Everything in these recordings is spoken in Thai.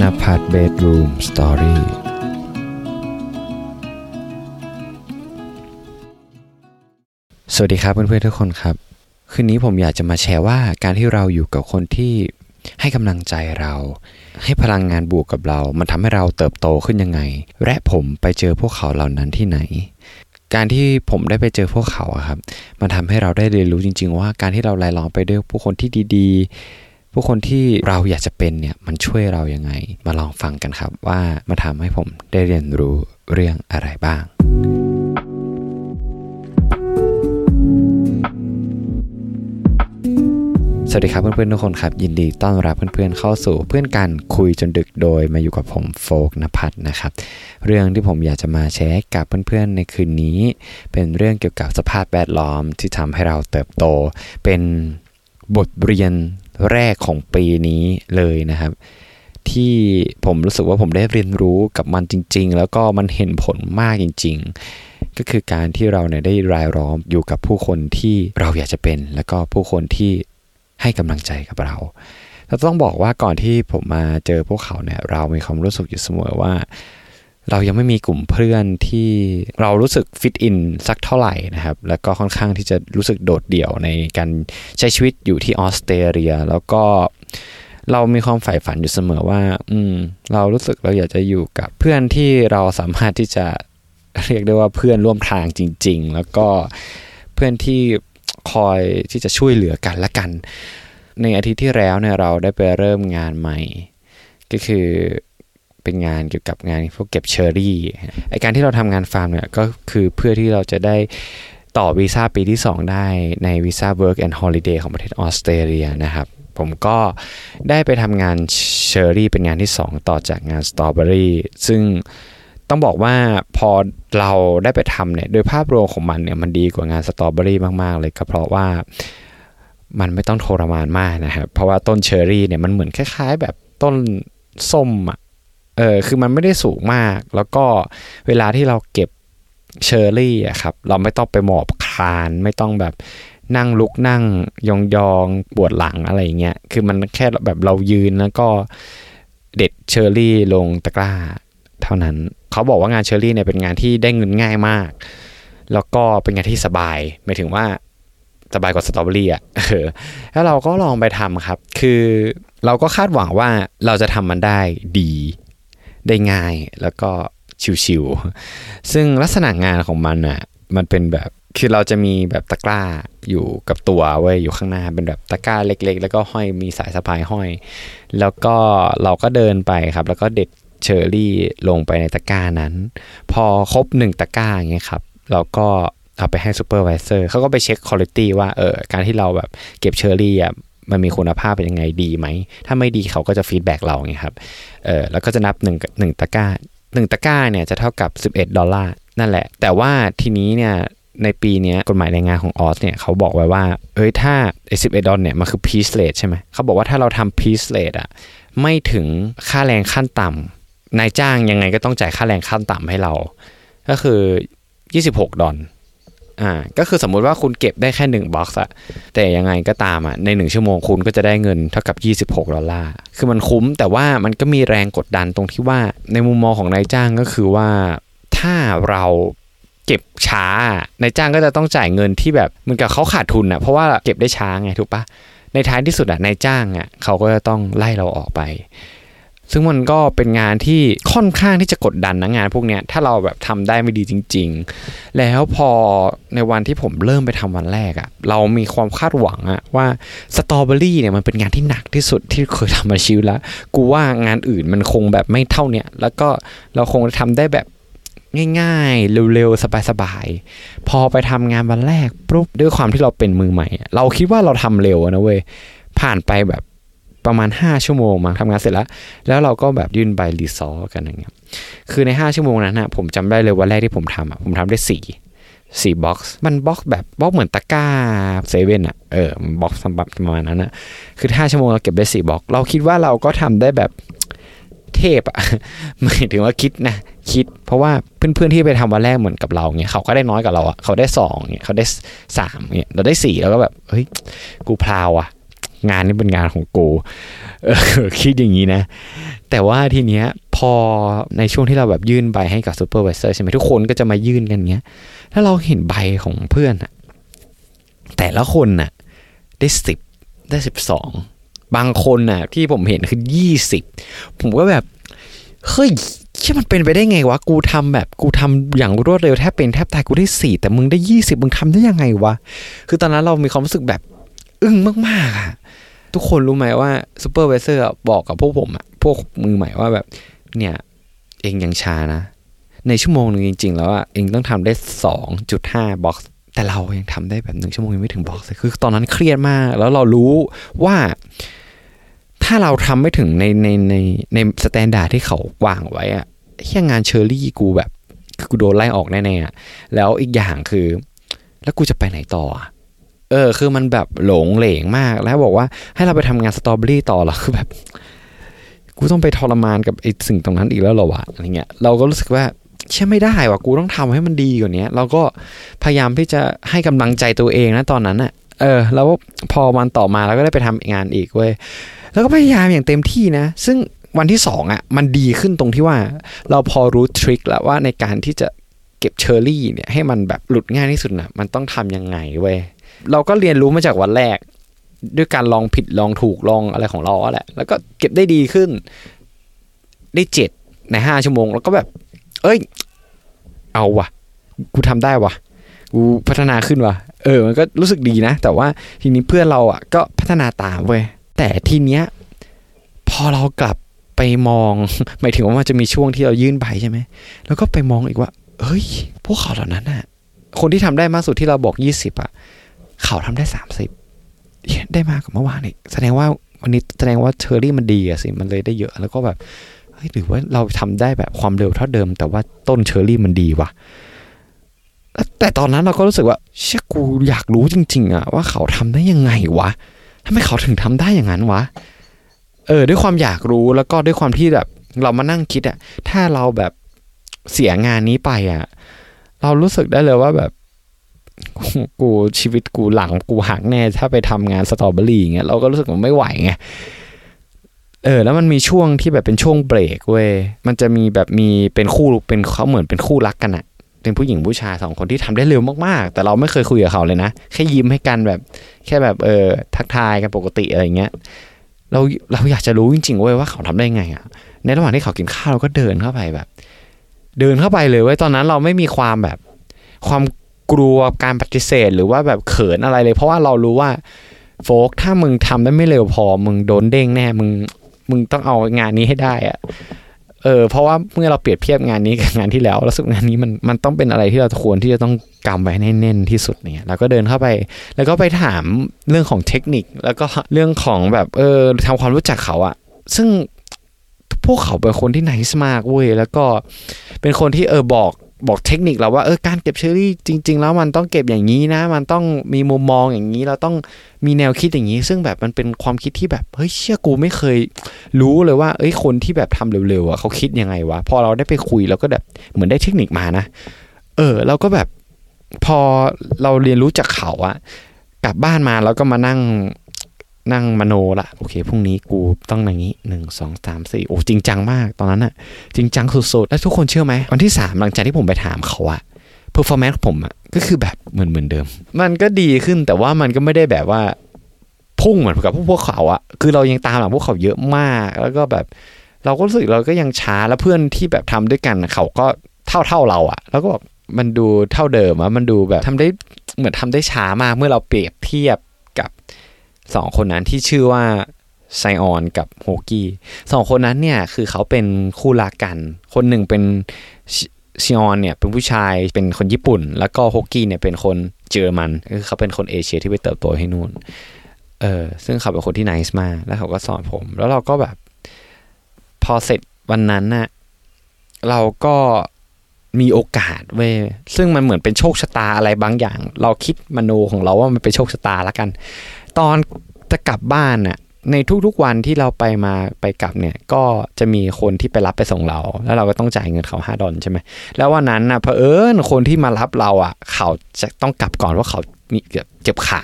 นภัทรเบดรูมสตอรี่สวัสดีครับเพื่อนๆทุกคนครับ คืนนี้ผมอยากจะมาแชร์ว่าการที่เราอยู่กับคนที่ให้กำลังใจเรา ให้พลังงานบวกกับเรา มันทำให้เราเติบโตขึ้นยังไง และผมไปเจอพวกเขาเหล่านั้นที่ไหน การที่ผมได้ไปเจอพวกเขาอะครับ มันทำให้เราได้เรียนรู้จริง ๆ ว่าการที่เราไล่ลองไปด้วยผู้คนที่ดีๆ ผู้คนที่เราอยากจะเป็นเนี่ยมันช่วยเรายังไง มาลองฟังกันครับว่ามาทำให้ผมได้เรียนรู้เรื่องอะไรบ้าง สวัสดีครับเพื่อนๆทุกคนครับ ยินดีต้อนรับเพื่อนๆเข้าสู่เพื่อนกันคุยจนดึกโดยมาอยู่กับผมโฟกนภัทรนะครับ เรื่องที่ผมอยากจะมาแชร์กับเพื่อนๆในคืนนี้ เป็นเรื่องเกี่ยวกับสภาพแวดล้อมที่ทำให้เราเติบโตเป็น บทเรียนแรกของปีนี้เลยนะครับ ที่ผมรู้สึกว่าผมได้เรียนรู้กับมันจริง ๆ แล้วก็มันเห็นผลมากจริง ๆ ก็คือการที่เราเนี่ยได้รายล้อมอยู่กับผู้คนที่เราอยากจะเป็น แล้วก็ผู้คนที่ให้กำลังใจกับเราเราต้องบอกว่าก่อนที่ผมมาเจอพวกเขาเนี่ยเรามีความรู้สึกอยู่เสมอว่า เรายังไม่มีกลุ่มเพื่อนที่เรารู้สึกฟิตอินสักเท่าไหร่นะครับ แล้วก็ค่อนข้างที่จะรู้สึกโดดเดี่ยวในการใช้ชีวิตอยู่ที่ออสเตรเลีย แล้วก็เรามีความใฝ่ฝันอยู่เสมอว่า อืม เรารู้สึกเราอยากจะอยู่กับเพื่อนที่เราสามารถที่จะเรียกได้ว่าเพื่อนร่วมทางจริง ๆ แล้วก็เพื่อนที่คอยที่จะช่วยเหลือกันและกัน ในอาทิตย์ที่แล้วเนี่ยเราได้ไปเริ่มงานใหม่ ก็คือ เป็นงานเกี่ยวกับงานพวกเก็บเชอร์รี่ไอการที่เราทำงานฟาร์มเนี่ยก็คือเพื่อที่เราจะได้ต่อวีซ่าปีที่ 2 ได้ในวีซ่า Work and Holiday ของประเทศออสเตรเลียนะครับ ผมก็ได้ไปทำงานเชอร์รี่เป็นงานที่ 2 ต่อจากงานสตรอเบอรี่ซึ่งต้องบอกว่าพอเราได้ไปทำเนี่ยโดยภาพรวมของมันเนี่ยมันดีกว่างานสตรอเบอรี่มาก ๆ เลยก็เพราะว่ามันไม่ต้องทรมานมากนะครับ เพราะว่าต้นเชอร์รี่เนี่ยมันเหมือนคล้าย ๆ แบบต้นส้มอะ เออคือมันไม่ได้สูงมาก แล้วก็เวลาที่เราเก็บเชอร์รี่อะครับเราไม่ต้องไปหมอบคลานไม่ต้องแบบนั่งลุกนั่งยองยองปวดหลังอะไรเงี้ยคือมันแค่แบบเรายืนแล้วก็เด็ดเชอร์รี่ลงตะกร้า เท่านั้นเขาบอกว่างานเชอร์รี่เนี่ยเป็นงานที่ได้เงินง่ายมาก แล้วก็เป็นงานที่สบายหมายถึงว่าสบายกว่าสตรอเบอรี่อะแล้วเราก็ลองไปทำครับ คือเราก็คาดหวังว่าเราจะทำมันได้ดี ได้ง่ายแล้วก็ชิวๆซึ่งลักษณะงานของมันอะมันเป็นแบบคือเราจะมีแบบตะกร้าอยู่กับตัวเว้ยอยู่ข้างหน้าเป็นแบบตะกร้าเล็ก ๆ แล้วก็ห้อยมีสายสะพายห้อย แล้วก็เราก็เดินไปครับ แล้วก็เด็ดเชอร์รี่ลงไปในตะกร้านั้น พอครบหนึ่งตะกร้าอย่างเงี้ยครับเราก็เอาไปให้ supervisor เขาก็ไปเช็คคุณภาพว่าเออการที่เราแบบเก็บเชอร์รี่อะ มันมีคุณภาพเป็นยังไงดีไหม ถ้าไม่ดีเขาก็จะ feedback เราไงครับ เออแล้วก็จะนับ1นึ่งหนึ่งตะกร้าหนึ่งตะกร้าเนี่ยจะเท่ากับ 11 ดอลลาร์นั่นแหละ แต่ว่าทีนี้เนี่ยในปีนี้กฎหมายแรงงานของออสเนี่ยเขาบอกไว้ว่า เอ้ยถ้าไอ้สิบเอ็ดดอลเนี่ยมันคือ piece rate ใช่ไหมเขาบอกว่าถ้าเราทำ piece rate อะไม่ถึงค่าแรงขั้นต่ำนายจ้างยังไงก็ต้องจ่ายค่าแรงขั้นต่ำให้เรา ก็คือ 26 ดอล อ่าก็คือสมมุติว่าคุณเก็บได้แค่ 1บ็อกซ์อะแต่ยังไงก็ตามอะใน 1 ชั่วโมงคุณก็จะได้เงินเท่ากับ 26 ดอลลาร์ คือมันคุ้มแต่ว่ามันก็มีแรงกดดันตรงที่ว่าในมุมมองของนายจ้างก็คือว่าถ้าเราเก็บช้านายจ้างก็จะต้องจ่ายเงินที่แบบเหมือนกับเขาขาดทุนอะเพราะว่าเก็บได้ช้าไงถูกปะในท้ายที่สุดอะนายจ้างอะเขาก็จะต้องไล่เราออกไป ซึ่งมันก็เป็นงานที่ค่อนข้างที่จะกดดันนะงานพวกเนี้ยถ้าเราแบบทำได้ไม่ดีจริง ๆ แล้วพอในวันที่ผมเริ่มไปทำวันแรกอะเรามีความคาดหวังอะว่าสตรอเบอรี่เนี่ยมันเป็นงานที่หนักที่สุดที่เคยทำมาชีวิตแล้ว กูว่างานอื่นมันคงแบบไม่เท่าเนี้ยแล้วก็เราคงทำได้แบบง่ายๆ เร็วๆ สบายๆ พอไปทำงานวันแรกปุ๊บด้วยความที่เราเป็นมือใหม่ เราคิดว่าเราทำเร็วนะเว้ย ผ่านไปแบบ ประมาณ 5 ชั่วโมงมาทำงานเสร็จแล้ว แล้วเราก็แบบยื่นใบ result กันอย่างเงี้ยคือใน 5 ชั่วโมงนั้นนะผมจำได้เลยวันแรกที่ผมทำอะผมทำได้4สี่ box มัน box แบบ box เหมือนตะกร้าเซเว่นอะเออ box ประมาณนั้นนะคือห้าชั่วโมงเราเก็บได้สี่ box เราคิดว่าเราก็ทำได้แบบเทพอะหมายถึงว่าคิดนะคิด เพราะว่าเพื่อนๆที่ไปทำวันแรกเหมือนกับเราเงี้ยเขาก็ได้น้อยกว่าเราอะเขาได้สองเงี้ยเขาได้สามเงี้ยเราได้สี่แล้วก็แบบเฮ้ยกู proud อะ งานนี้เป็นงานของกูคิดอย่างนี้นะ แต่ว่าทีเนี้ยพอในช่วงที่เราแบบยื่นใบให้กับ supervisor ใช่ไหมทุกคนก็จะมายื่นกันเงี้ย ถ้าเราเห็นใบของเพื่อนอะแต่ละคนน่ะได้สิบได้สิบสองบางคนน่ะ ที่ผมเห็นคือยี่สิบผมก็แบบเฮ้ยเชี่ยมันเป็นไปได้ไงวะ กูทำแบบกูทำอย่างรวดเร็วแทบเป็นแทบตายกูได้สี่แต่มึงได้ยี่สิบมึงทำได้ยังไงวะ คือตอนนั้นเรามีความรู้สึกแบบ อึ้งมากๆอะทุกคนรู้ไหมว่า supervisor บอกกับพวกผมอะพวกมือใหม่ว่าแบบ เนี่ยเอ็งยังช้านะ ในชั่วโมงหนึ่งจริง ๆ แล้วอะเอ็งต้องทำได้สองจุดห้า box แต่เรายังทำได้แบบหนึ่งชั่วโมงยังไม่ถึง box คือตอนนั้นเครียดมาก แล้วเรารู้ว่าถ้าเราทำไม่ถึงในในในใน standard ที่เขาวางไว้อะแค่งานเชอร์รี่กูแบบกูโดนไล่ออกแน่ๆอะแล้วอีกอย่างคือ แล้วกูจะไปไหนต่อ เออคือมันแบบหลงเหลงมาก แล้วบอกว่าให้เราไปทำงานสตรอเบอรี่ต่อเหรอคือแบบกูต้องไปทรมานกับไอ้สิ่งตรงนั้นอีกแล้วเหรอวะอะไรเงี้ยเราก็รู้สึกว่าเชื่อไม่ได้ว่ะกูต้องทำให้มันดีกว่านี้เราก็พยายามที่จะให้กำลังใจตัวเองนะตอนนั้นอะเออ แล้วพอวันต่อมาเราก็ได้ไปทำงานอีกเว้ยแล้วก็พยายามอย่างเต็มที่นะ ซึ่งวันที่สองอะมันดีขึ้นตรงที่ว่า เราพอรู้ทริคแล้วว่าในการที่จะเก็บเชอร์รี่เนี่ยให้มันแบบหลุดง่ายที่สุดนะมันต้องทำยังไงเว้ย เราก็เรียนรู้มาจากวันแรก ด้วยการลองผิดลองถูกลองอะไรของเราแหละ แล้วก็เก็บได้ดีขึ้น ได้เจ็ดในห้าชั่วโมง แล้วก็แบบ เอ้ย เอาวะกูทำได้วะกูพัฒนาขึ้นวะเออ มันก็รู้สึกดีนะ แต่ว่าทีนี้เพื่อนเราอะ ก็พัฒนาตามเว้ยแต่ทีเนี้ย พอเรากลับไปมอง หมายถึงว่ามันจะมีช่วงที่เรายื่นใบใช่ไหมแล้วก็ไปมองอีกว่าเฮ้ย พวกเขาเหล่านั้นน่ะ คนที่ทำได้มากสุดที่เราบอกยี่สิบอะ เขาทำได้สามสิบได้มากกว่าเมื่อวานอีกแสดงว่าวันนี้แสดงว่าเชอรี่มันดีอะสิมันเลยได้เยอะแล้วก็แบบเฮ้ยหรือว่าเราทำได้แบบความเร็วเท่าเดิม แต่ว่าต้นเชอรี่มันดีวะแต่ตอนนั้นเราก็รู้สึกว่าเชื่อกูอยากรู้จริง ๆอะว่าเขาทำได้ยังไงวะทำไมเขาถึงทำได้อย่างนั้นวะเออ ด้วยความอยากรู้แล้วก็ด้วยความที่แบบ เรามานั่งคิดอะถ้าเราแบบเสียงานนี้ไปอะเรารู้สึกได้เลยว่าแบบ กูชีวิตกูหลังกูหักแน่ ถ้าไปทำงานสตรอเบอรี่อย่างเงี้ยเราก็รู้สึกว่าไม่ไหวไงเออแล้วมันมีช่วงที่แบบเป็นช่วงเบรกเว้ยมันจะมีแบบมีเป็นคู่เป็นเขาเหมือนเป็นคู่รักกันอะเป็นผู้หญิงผู้ชายสองคนที่ทำได้เร็วมากๆ แต่เราไม่เคยคุยกับเขาเลยนะ แค่ยิ้มให้กันแบบ แค่แบบเออทักทายกันปกติอะไรเงี้ยเราเราอยากจะรู้จริงๆเว้ยว่าเขาทำได้ไงอะในระหว่างที่เขากินข้าวเราก็เดินเข้าไปแบบ เดินเข้าไปเลยเว้ยตอนนั้นเราไม่มีความแบบ ความ กลัวการปฏิเสธหรือว่าแบบเขินอะไรเลย เพราะว่าเรารู้ว่า โฟกถ้ามึงทำได้ไม่เร็วพอ มึงโดนเด้งแน่มึงมึงต้องเอางานนี้ให้ได้อะเออเพราะว่าเมื่อเราเปรียบเทียบงานนี้กับงานที่แล้วแล้วสึกงานนี้มันมันต้องเป็นอะไรที่เราควรที่จะต้องกำไว้แน่นๆที่สุดเนี่ยเราก็เดินเข้าไป แล้วก็ไปถามเรื่องของเทคนิค แล้วก็เรื่องของแบบเออทำความรู้จักเขาอะซึ่งพวกเขาเป็นคนที่ไนส์มากเว้ยแล้วก็เป็นคนที่เออบอก บอกเทคนิคเราว่าเออการเก็บเชอรี่จริง ๆ แล้วมันต้องเก็บอย่างนี้นะ มันต้องมีมุมมองอย่างนี้เราต้องมีแนวคิดอย่างนี้ ซึ่งแบบมันเป็นความคิดที่แบบเฮ้ยเชื่อกูไม่เคย รู้เลยว่า เอ้ยคนที่แบบทำเร็วๆอะเขาคิดยังไงวะพอเราได้ไปคุยเราก็แบบเหมือนได้เทคนิคมานะ เออ เราก็แบบพอเราเรียนรู้จากเขาอะกลับบ้านมาแล้วก็มานั่ง นั่งมโนละโอเคพรุ่งนี้กูต้องอย่างนี้หนึ่งสองสามสี่โอ้จริงจังมากตอนนั้นอะจริงจังสุดๆ แล้วทุกคนเชื่อไหมวันที่สามหลังจากที่ผมไปถามเขาอะ performance ผมอะก็คือแบบเหมือนเหมือนเดิม มันก็ดีขึ้นแต่ว่ามันก็ไม่ได้แบบว่า พุ่งเหมือนกับพวกเขาอะคือเรายังตามหลังพวกเขาเยอะมาก แล้วก็แบบเราก็รู้สึกเราก็ยังช้าแล้วเพื่อนที่แบบทำด้วยกันเขาก็เท่าเท่าเราอะแล้วก็แบบมันดูเท่าเดิมอะมันดูแบบทำได้เหมือนทำได้ช้ามากเมื่อเราเปรียบเทียบ สองคนนั้นที่ชื่อว่าไซออนกับโฮกี้สองคนนั้นเนี่ยคือเขาเป็นคู่รักกัน คนหนึ่งเป็นซิออนเนี่ยเป็นผู้ชายเป็นคนญี่ปุ่น แล้วก็โฮกี้เนี่ยเป็นคนเยอรมันคือเขาเป็นคนเอเชียที่ไปเติบโตที่นู่นเออซึ่งเขาเป็นคนที่นิสมากแล้วเขาก็สอนผม แล้วเราก็แบบ พอเสร็จวันนั้นน่ะเราก็มีโอกาสเว้ยซึ่งมันเหมือนเป็นโชคชะตาอะไรบางอย่าง เราคิดมโนของเราว่ามันเป็นโชคชะตาล้วกัน ตอนจะกลับบ้านน่ะในทุกๆวันที่เราไปมาไปกลับเนี่ยก็จะมีคนที่ไปรับไปส่งเรา แล้วเราก็ต้องจ่ายเงินเขาห้าดอลใช่ไหมแล้ววันนั้นน่ะเพอเอิญคนที่มารับเราอะ เขาจะต้องกลับก่อนว่าเขามีเจ็บขา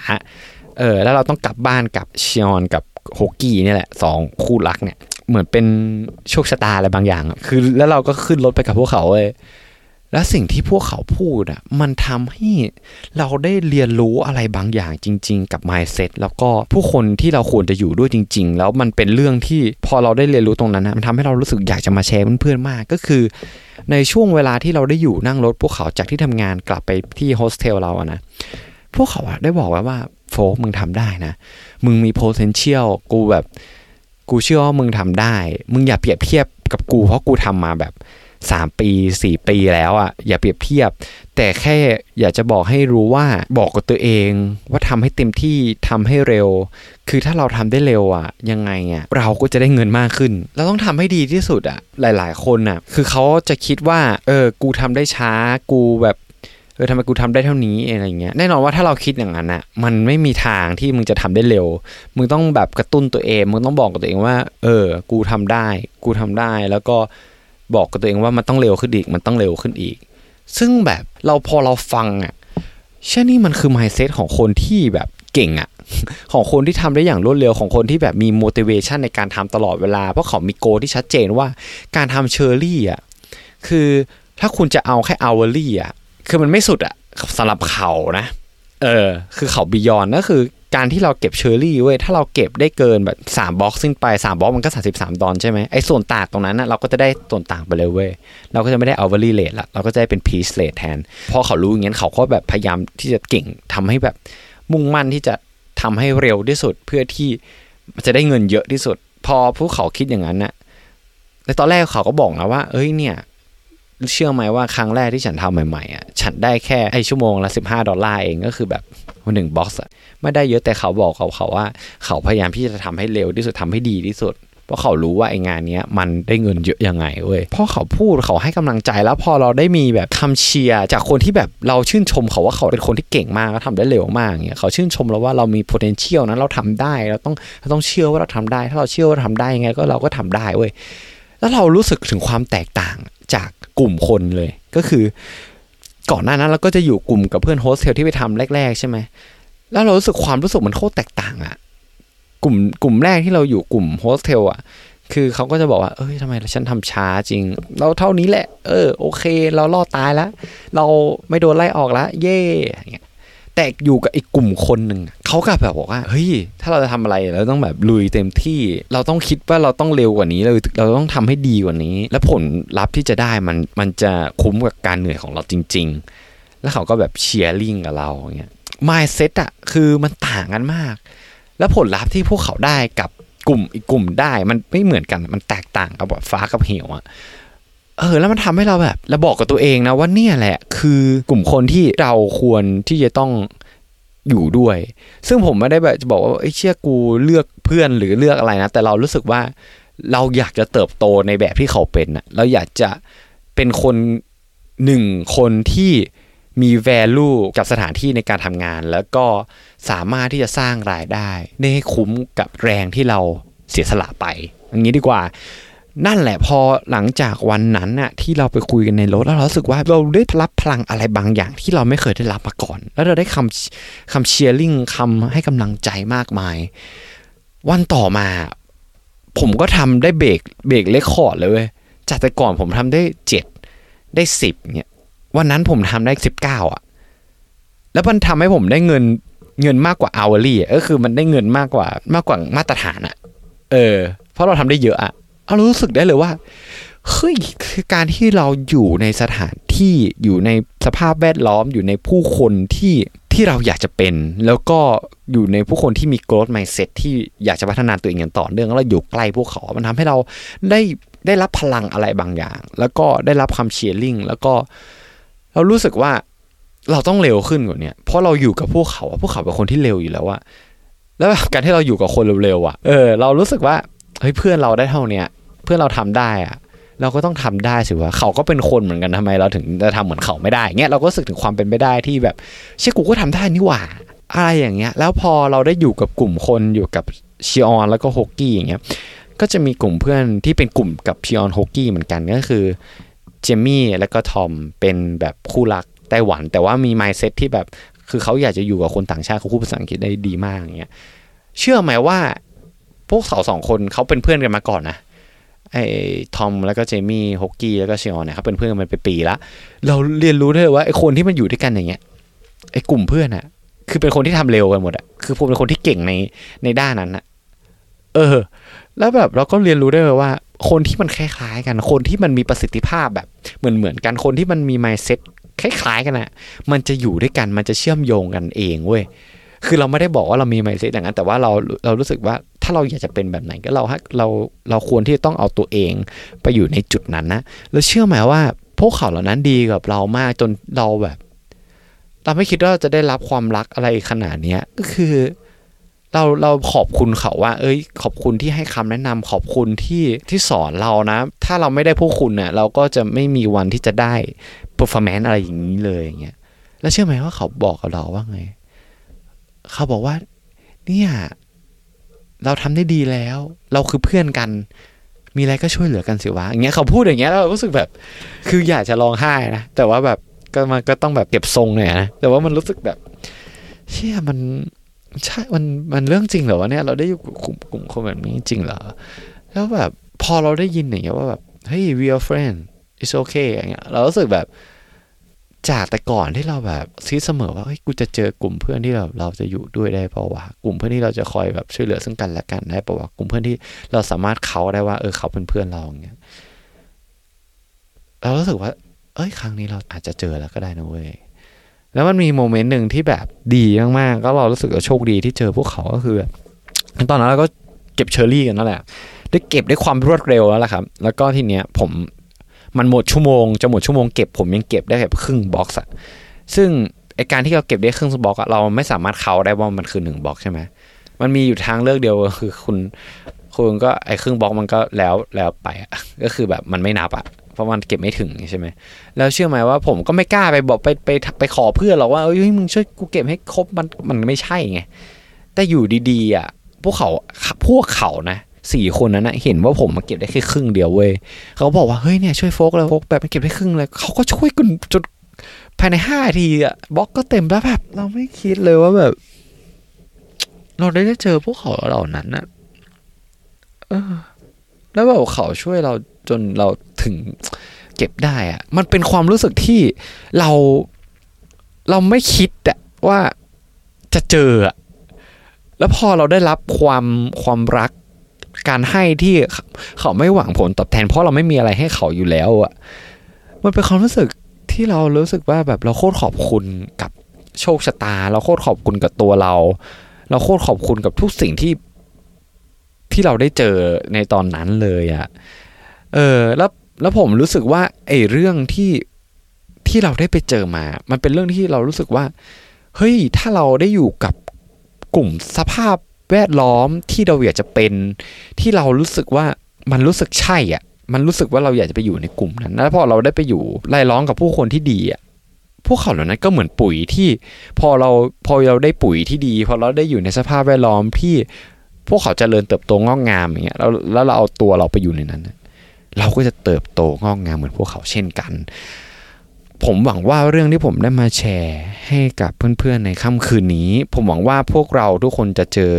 เออแล้วเราต้องกลับบ้านกับชิออนกับโฮกี้นี่แหละสองคู่รักเนี่ยเหมือนเป็นโชคชะตาอะไรบางอย่าง คือแล้วเราก็ขึ้นรถไปกับพวกเขาเลย แล้วสิ่งที่พวกเขาพูดอะมันทำให้เราได้เรียนรู้อะไรบางอย่างจริง ๆ กับ mindset แล้วก็ผู้คนที่เราควรจะอยู่ด้วยจริง ๆ แล้วมันเป็นเรื่องที่พอเราได้เรียนรู้ตรงนั้นนะมันทำให้เรารู้สึกอยากจะมาแชร์เพื่อนๆมากก็คือ ในช่วงเวลาที่เราได้อยู่นั่งรถพวกเขาจากที่ทำงานกลับไปที่โฮสเทลเราอะนะพวกเขาอะได้บอกไว้ว่าโฟกมึงทำได้นะ มึงมี potential กูแบบกูเชื่อว่ามึงทำได้ มึงอย่าเปรียบเทียบกับกูเพราะกูทำมาแบบ สามปีสี่ปีแล้วอะ่ะอย่าเปรียบเทียบ แต่แค่อยากจะบอกให้รู้ว่าบอกกับตัวเองว่าทำให้เต็มที่ทำให้เร็ว คือถ้าเราทำได้เร็วอะ่ะยังไงอะ่ะเราก็จะได้เงินมากขึ้น เราต้องทำให้ดีที่สุดอะ่ะหลาย ๆ คนอะ่ะคือเขาจะคิดว่าเออกูทำได้ช้ากูแบบเออทำไมกูทำได้เท่านี้อะไรเงี้ยแน่นอนว่าถ้าเราคิดอย่างนั้นอะมันไม่มีทางที่มึงจะทำได้เร็ว มึงต้องแบบกระตุ้นตัวเอง มึงต้องบอกกับตัวเองว่า เออ กูทำได้ กูทำได้แล้วก็ บอกกับตัวเองว่ามันต้องเร็วขึ้นอีก มันต้องเร็วขึ้นอีก ซึ่งแบบเราพอเราฟังอะเชี่ยนี่มันคือ mindset ของคนที่แบบเก่งอะ ของคนที่ทำได้อย่างรวดเร็วของคนที่แบบมี motivation ในการทำตลอดเวลา เพราะเขามี goal ที่ชัดเจนว่าการทำเชอร์รี่อะคือถ้าคุณจะเอาแค่ hourly อะคือมันไม่สุดอะสำหรับเขานะ เออ คือเขา beyond ก็คือ การที่เราเก็บเชอร์รี่เว้ยถ้าเราเก็บได้เกินแบบ3 box ขึ้นไป3 box มันก็33ดอลใช่ไหมไอ้ส่วนต่างตรงนั้นนะเราก็จะได้ส่วนต่างไปเลยเว้ยเราก็จะไม่ได้เอา hourly rate ละเราก็จะได้เป็น piece rate แทนพอเขารู้อย่างนี้เขาก็แบบพยายามที่จะเก่งทำให้แบบมุ่งมั่นที่จะทำให้เร็วที่สุดเพื่อที่จะได้เงินเยอะที่สุด พอพวกเขาคิดอย่างนั้นนะในตอนแรกเขาก็บอกนะว่า เอ้ยเนี่ย เชื่อไหมว่าครั้งแรกที่ฉันทำใหม่ๆอะฉันได้แค่ไอชั่วโมงละ 15 ดอลลาร์เองก็คือแบบหนึ่ง box อะไม่ได้เยอะแต่เขาบอกเขาเขาว่า เขาพยายามที่จะทำให้เร็วที่สุดทำให้ดีที่สุด เพราะเขารู้ว่าไองานนี้มันได้เงินเยอะยังไงเว้ยพอเขาพูดเขาให้กำลังใจแล้วพอเราได้มีแบบคำเชียร์จากคนที่แบบเราชื่นชมเขาว่าเขาเป็นคนที่เก่งมากแล้วทำได้เร็วมากเงี้ยเขาชื่นชมเราว่าเรามี potential นั้นเราทำได้เราต้องเราต้องเชื่อว่าเราทำได้ ถ้าเราเชื่อว่าเราทำได้ยังไงก็เราก็ทำได้เว้ยแล้วเรารู้สึกถึงความแตกต่างจาก กลุ่มคนเลย ก็คือ ก่อนหน้านั้นเราก็จะอยู่กลุ่มกับเพื่อนโฮสเทลที่ไปทำแรก ๆ ใช่ไหมแล้วเรารู้สึกความรู้สึกมันโคตรแตกต่างอะกลุ่มกลุ่มแรกที่เราอยู่กลุ่มโฮสเทลอะคือเขาก็จะบอกว่า เอ้ยทำไมฉันทำช้าจริง เราเท่านี้แหละ เออ โอเค เราลอดตายแล้ว เราไม่โดนไล่ออกแล้วเย่อย่างเงี้ย แต่อยู่กับอีกกลุ่มคนหนึ่งเขาก็แบบบอกว่าเฮ้ยถ้าเราจะทำอะไรเราต้องแบบลุยเต็มที่ เราต้องคิดว่าเราต้องเร็วกว่านี้เราเราต้องทำให้ดีกว่านี้ และผลลัพธ์ที่จะได้มันมันจะคุ้มกับการเหนื่อยของเราจริง ๆ แล้วเขาก็แบบเชียร์ลิงกับเราเงี้ย mindset อะคือมันต่างกันมาก แล้วผลลัพธ์ที่พวกเขาได้กับกลุ่มอีกกลุ่มได้มันไม่เหมือนกันมันแตกต่างกับแบบฟ้ากับเหวอะ เออแล้วมันทำให้เราแบบเราบอกกับตัวเองนะว่าเนี่ยแหละ คือกลุ่มคนที่เราควรที่จะต้องอยู่ด้วย ซึ่งผมไม่ได้แบบจะบอกว่าไอ้เชี่ยกูเลือกเพื่อนหรือเลือกอะไรนะ แต่เรารู้สึกว่าเราอยากจะเติบโตในแบบที่เขาเป็นอะเราอยากจะเป็นคนหนึ่งคนที่มี value กับสถานที่ในการทำงาน แล้วก็สามารถที่จะสร้างรายได้ได้คุ้มกับแรงที่เราเสียสละไปอย่างนี้ดีกว่า นั่นแหละพอหลังจากวันนั้นน่ะที่เราไปคุยกันในรถแล้วเราสึกว่าเราได้รับพลังอะไรบางอย่างที่เราไม่เคยได้รับมาก่อน แล้วเราได้คำคำเชียร์ลิงคำให้กำลังใจมากมาย วันต่อมา ผมก็ทำได้เบรกเบรกเลคคอร์ดเลยเว้ยจากแต่ก่อนผมทำได้เจ็ดได้สิบเนี่ยวันนั้นผมทำได้สิบเก้าอะ แล้วมันทำให้ผมได้เงินเงินมากกว่า hourly ก็คือมันได้เงินมากกว่ามากกว่ามาตรฐานอะ เออ เพราะเราทำได้เยอะอะ เรารู้สึกได้เลยว่าเฮ้ยคือการที่เราอยู่ในสถานที่อยู่ในสภาพแวดล้อมอยู่ในผู้คนที่ที่เราอยากจะเป็น แล้วก็อยู่ในผู้คนที่มี growth mindset ที่อยากจะพัฒนาตัวเองอย่างต่อเนื่องแล้วอยู่ใกล้พวกเขา มันทำให้เราได้ได้รับพลังอะไรบางอย่าง แล้วก็ได้รับคำเชียร์ลิงแล้วก็เรารู้สึกว่าเราต้องเร็วขึ้นกว่านี้เพราะเราอยู่กับพวกเขาพวกเขาเป็นคนที่เร็วอยู่แล้วอะแล้วการที่เราอยู่กับคนเร็วๆอะเออ เรารู้สึกว่าเฮ้ยเพื่อนเราได้เท่าเนี้ย พื่อนเราทำได้อะเราก็ต้องทำได้สิว่าเขาก็เป็นคนเหมือนกันทำไมเราถึงจะทำเหมือนเขาไม่ได้เงี้ยเราก็รู้สึกถึงความเป็นไปได้ที่แบบเชี่ยกูก็ทำได้นี่หว่าอะไรอย่างเงี้ย แล้วพอเราได้อยู่กับกลุ่มคนอยู่กับชิออนแล้วก็ฮกกี้อย่างเงี้ยก็จะมีกลุ่มเพื่อนที่เป็นกลุ่มกับชิออนฮกกี้เหมือนกันก็คือเจมี่และก็ทอมเป็นแบบคู่รักไต้หวัน แต่ว่ามี mindset ที่แบบคือเขาอยากจะอยู่กับคนต่างชาติเขาพูดภาษาอังกฤษได้ดีมากอย่างเงี้ยเชื่อไหมว่าพวกเขาสองคนเขาเป็นเพื่อนกันมาก่อนนะ ไอ้ทอมแล้วก็เจมี่ฮอกกี้แล้วก็เชียร์เนี่ยเขาเป็นเพื่อนกันมาเป็นปีละเราเรียนรู้ได้เลยว่าไอ้คนที่มันอยู่ด้วยกันอย่างเงี้ยไอ้กลุ่มเพื่อนอะคือเป็นคนที่ทำเร็วกันหมดอะคือผมเป็นคนที่เก่งในในด้านนั้นอะเออ แล้วแบบเราก็เรียนรู้ได้เลยว่า คนที่มันคล้ายๆกัน คนที่มันมีประสิทธิภาพแบบเหมือนเหมือนกันคนที่มันมี mindset คล้ายๆกันอะมันจะอยู่ด้วยกันมันจะเชื่อมโยงกันเองเว้ยคือเราไม่ได้บอกว่าเรามี mindset อย่างนั้นแต่ว่าเราเรารู้สึกว่า ถ้าเราอยากจะเป็นแบบไหนก็เราเราเราควรที่จะต้องเอาตัวเองไปอยู่ในจุดนั้นนะแล้วเชื่อไหมว่า พวกเขาเหล่านั้นดีกับเรามากจนเราแบบ เราไม่คิดว่าจะได้รับความรักอะไรขนาดเนี้ยก็คือ เราเราขอบคุณเขาว่า เอ้ย ขอบคุณที่ให้คำแนะนำขอบคุณที่ที่สอนเรานะ ถ้าเราไม่ได้พวกคุณเนะ่ยเราก็จะไม่มีวันที่จะได้ performance อะไรอย่างนี้เลยอย่างเงี้ยแล้วเชื่อไหมว่าเขาบอกกับเราว่าไง เขาบอกว่า เนี่ย เราทำได้ดีแล้ว เราคือเพื่อนกัน มีอะไรก็ช่วยเหลือกันสิวะอย่างเงี้ยเขาพูดอย่างเงี้ยเรารู้สึกแบบ คืออยากจะร้องไห้นะแต่ว่าแบบก็มันก็ต้องแบบเก็บทรงหน่อยนะแต่ว่ามันรู้สึกแบบ เชื่อมันใช่มันมันเรื่องจริงเหรอวะเนี่ยเราได้อยู่กลุ่มกลุ่มคนแบบนี้จริงเหรอแล้วแบบพอเราได้ยินอย่างเงี้ยว่าแบบเฮ้ย we are friend it's okay อย่างเงี้ยเรารู้สึกแบบ จากแต่ก่อนที่เราแบบคิดเสมอว่าเฮ้ยกูจะเจอกลุ่มเพื่อนที่เราเราจะอยู่ด้วยได้เปล่าวะกลุ่มเพื่อนที่เราจะคอยแบบช่วยเหลือซึ่งกันและกันได้เปล่าวะกลุ่มเพื่อนที่เราสามารถเขาได้ว่า เออเขาเป็นเพื่อนเราอย่างเงี้ยเรารู้สึกว่า เอ้ย ครั้งนี้เราอาจจะเจอแล้วก็ได้นะเว้ยแล้วมันมี moment หนึ่งที่แบบดีมากๆก็เรารู้สึกว่าโชคดีที่เจอพวกเขาก็คือแบบตอนนั้นเราก็เก็บเชอร์รี่กันนั่นแหละได้เก็บได้ความรวดเร็วแล้วล่ะครับ แล้วก็ทีเนี้ยผม มันหมดชั่วโมงจะหมดชั่วโมงเก็บผมยังเก็บได้แบบครึ่ง box อะซึ่งไอการที่เราเก็บได้ครึ่ง box เราไม่สามารถเขาได้ว่ามันคือหนึ่ง box ใช่ไหมมันมีอยู่ทางเลือกเดียวคือคุณ คุณก็ไอครึ่งบ็อกมันก็แล้วแล้วไปก็คือแบบมันไม่นับอะเพราะมันเก็บไม่ถึงใช่ไหมแล้วเชื่อไหมว่าผมก็ไม่กล้าไปบอกไปไปไปขอเพื่อนหรอกว่าเอ้ยมึงช่วยกูเก็บให้ครบมันมันไม่ใช่ไงแต่อยู่ดีๆอะพวกเขาพวกเขานะ สี่คนนั้นนะเห็นว่าผมมาเก็บได้แค่ครึ่งเดียวเว้ยเขาบอกว่าเฮ้ยเนี่ยช่วยโฟกเลยโฟกแบบมันเก็บได้ครึ่งเลยเขาก็ช่วยกันจนภายในห้าทีอะบล็อกก็เต็มแล้วแบบ เราไม่คิดเลยว่าแบบ เราได้เจอพวกเขาเหล่านั้นนะเออ แล้วแบบเขาช่วยเราจนเราถึงเก็บได้อะมันเป็นความรู้สึกที่เราเราไม่คิดอะว่าจะเจออะแล้วพอเราได้รับความความรัก การให้ที่เขาไม่หวังผลตอบแทน เพราะเราไม่มีอะไรให้เขาอยู่แล้วอะมันเป็นความรู้สึกที่เรารู้สึกว่าแบบเราโคตรขอบคุณกับโชคชะตา เราโคตรขอบคุณกับตัวเรา เราโคตรขอบคุณกับทุกสิ่งที่ที่เราได้เจอในตอนนั้นเลยอะเออแล้วแล้วผมรู้สึกว่าไอ้เรื่องที่ที่เราได้ไปเจอมา มันเป็นเรื่องที่เรารู้สึกว่า เฮ้ย ถ้าเราได้อยู่กับกลุ่มสภาพ แวดล้อมที่เราอยากจะเป็น ที่เรารู้สึกว่ามันรู้สึกใช่อะ มันรู้สึกว่าเราอยากจะไปอยู่ในกลุ่มนั้น แล้วพอเราได้ไปอยู่ไล่ล้องกับผู้คนที่ดีอะพวกเขาเหล่านั้นก็เหมือนปุ๋ยที่พอเราพอเราได้ปุ๋ยที่ดี พอเราได้อยู่ในสภาพแวดล้อมที่พวกเขาจเจริญเติบโตงอกงามอย่างเงี้ยแล้วแล้วเราเอาตัวเราไปอยู่ในนั้น เราก็จะเติบโตงอกงามเหมือนพวกเขาเช่นกัน ผมหวังว่าเรื่องที่ผมได้มาแชร์ให้กับเพื่อนๆในค่ำคืนนี้ ผมหวังว่าพวกเราทุกคนจะเจอ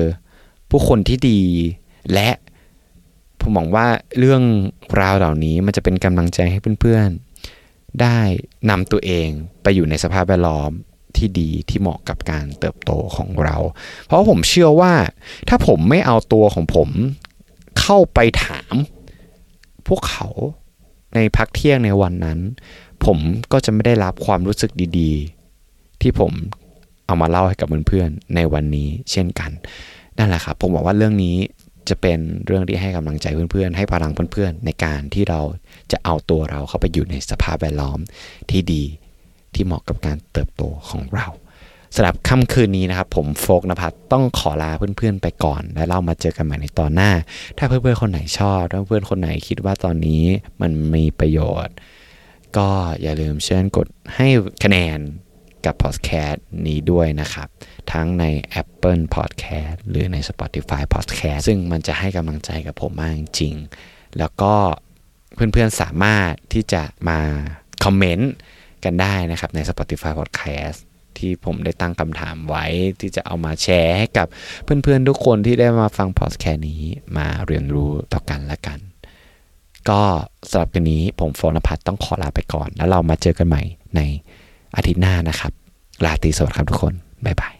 ผู้คนที่ดี และผมหวังว่าเรื่องราวเหล่านี้มันจะเป็นกำลังใจให้เพื่อนๆ ได้นำตัวเองไปอยู่ในสภาพแวดล้อมที่ดีที่เหมาะกับการเติบโตของเรา เพราะผมเชื่อว่าถ้าผมไม่เอาตัวของผมเข้าไปถาม พวกเขาในพักเที่ยงในวันนั้น ผมก็จะไม่ได้รับความรู้สึกดี ๆ ที่ผมเอามาเล่าให้กับเพื่อนๆในวันนี้เช่นกัน นั่นแหละครับผมบอกว่าเรื่องนี้จะเป็นเรื่องที่ให้กำลังใจเพื่อนๆ ให้พลังเพื่อนๆ ในการที่เราจะเอาตัวเราเข้าไปอยู่ในสภาพแวดล้อมที่ดีที่เหมาะกับการเติบโตของเราสำหรับค่ำคืนนี้นะครับ ผมโฟกนภัทรต้องขอลาเพื่อนๆไปก่อน และเรามาเจอกันใหม่ในตอนหน้า ถ้าเพื่อนๆคนไหนชอบถ้าเพื่อนคนไหนคิดว่าตอนนี้มันมีประโยชน์ ก็อย่าลืมเชิญกดให้คะแนน กับพอดแคสต์นี้ด้วยนะครับ ทั้งใน Apple Podcast หรือใน Spotify Podcast ซึ่งมันจะให้กำลังใจกับผมมากจริง แล้วก็เพื่อนๆสามารถที่จะมาคอมเมนต์กันได้นะครับใน Spotify Podcast ที่ผมได้ตั้งคำถามไว้ที่จะเอามาแชร์ให้กับเพื่อนๆทุกคนที่ได้มาฟังพอดแคสต์นี้มาเรียนรู้ต่อกันละกัน ก็สำหรับกันนี้ผมโฟนพัทต้องขอลาไปก่อน แล้วเรามาเจอกันใหม่ใน อาทิตย์หน้านะครับ ลาตีสวัสดีครับทุกคน บ๊ายบาย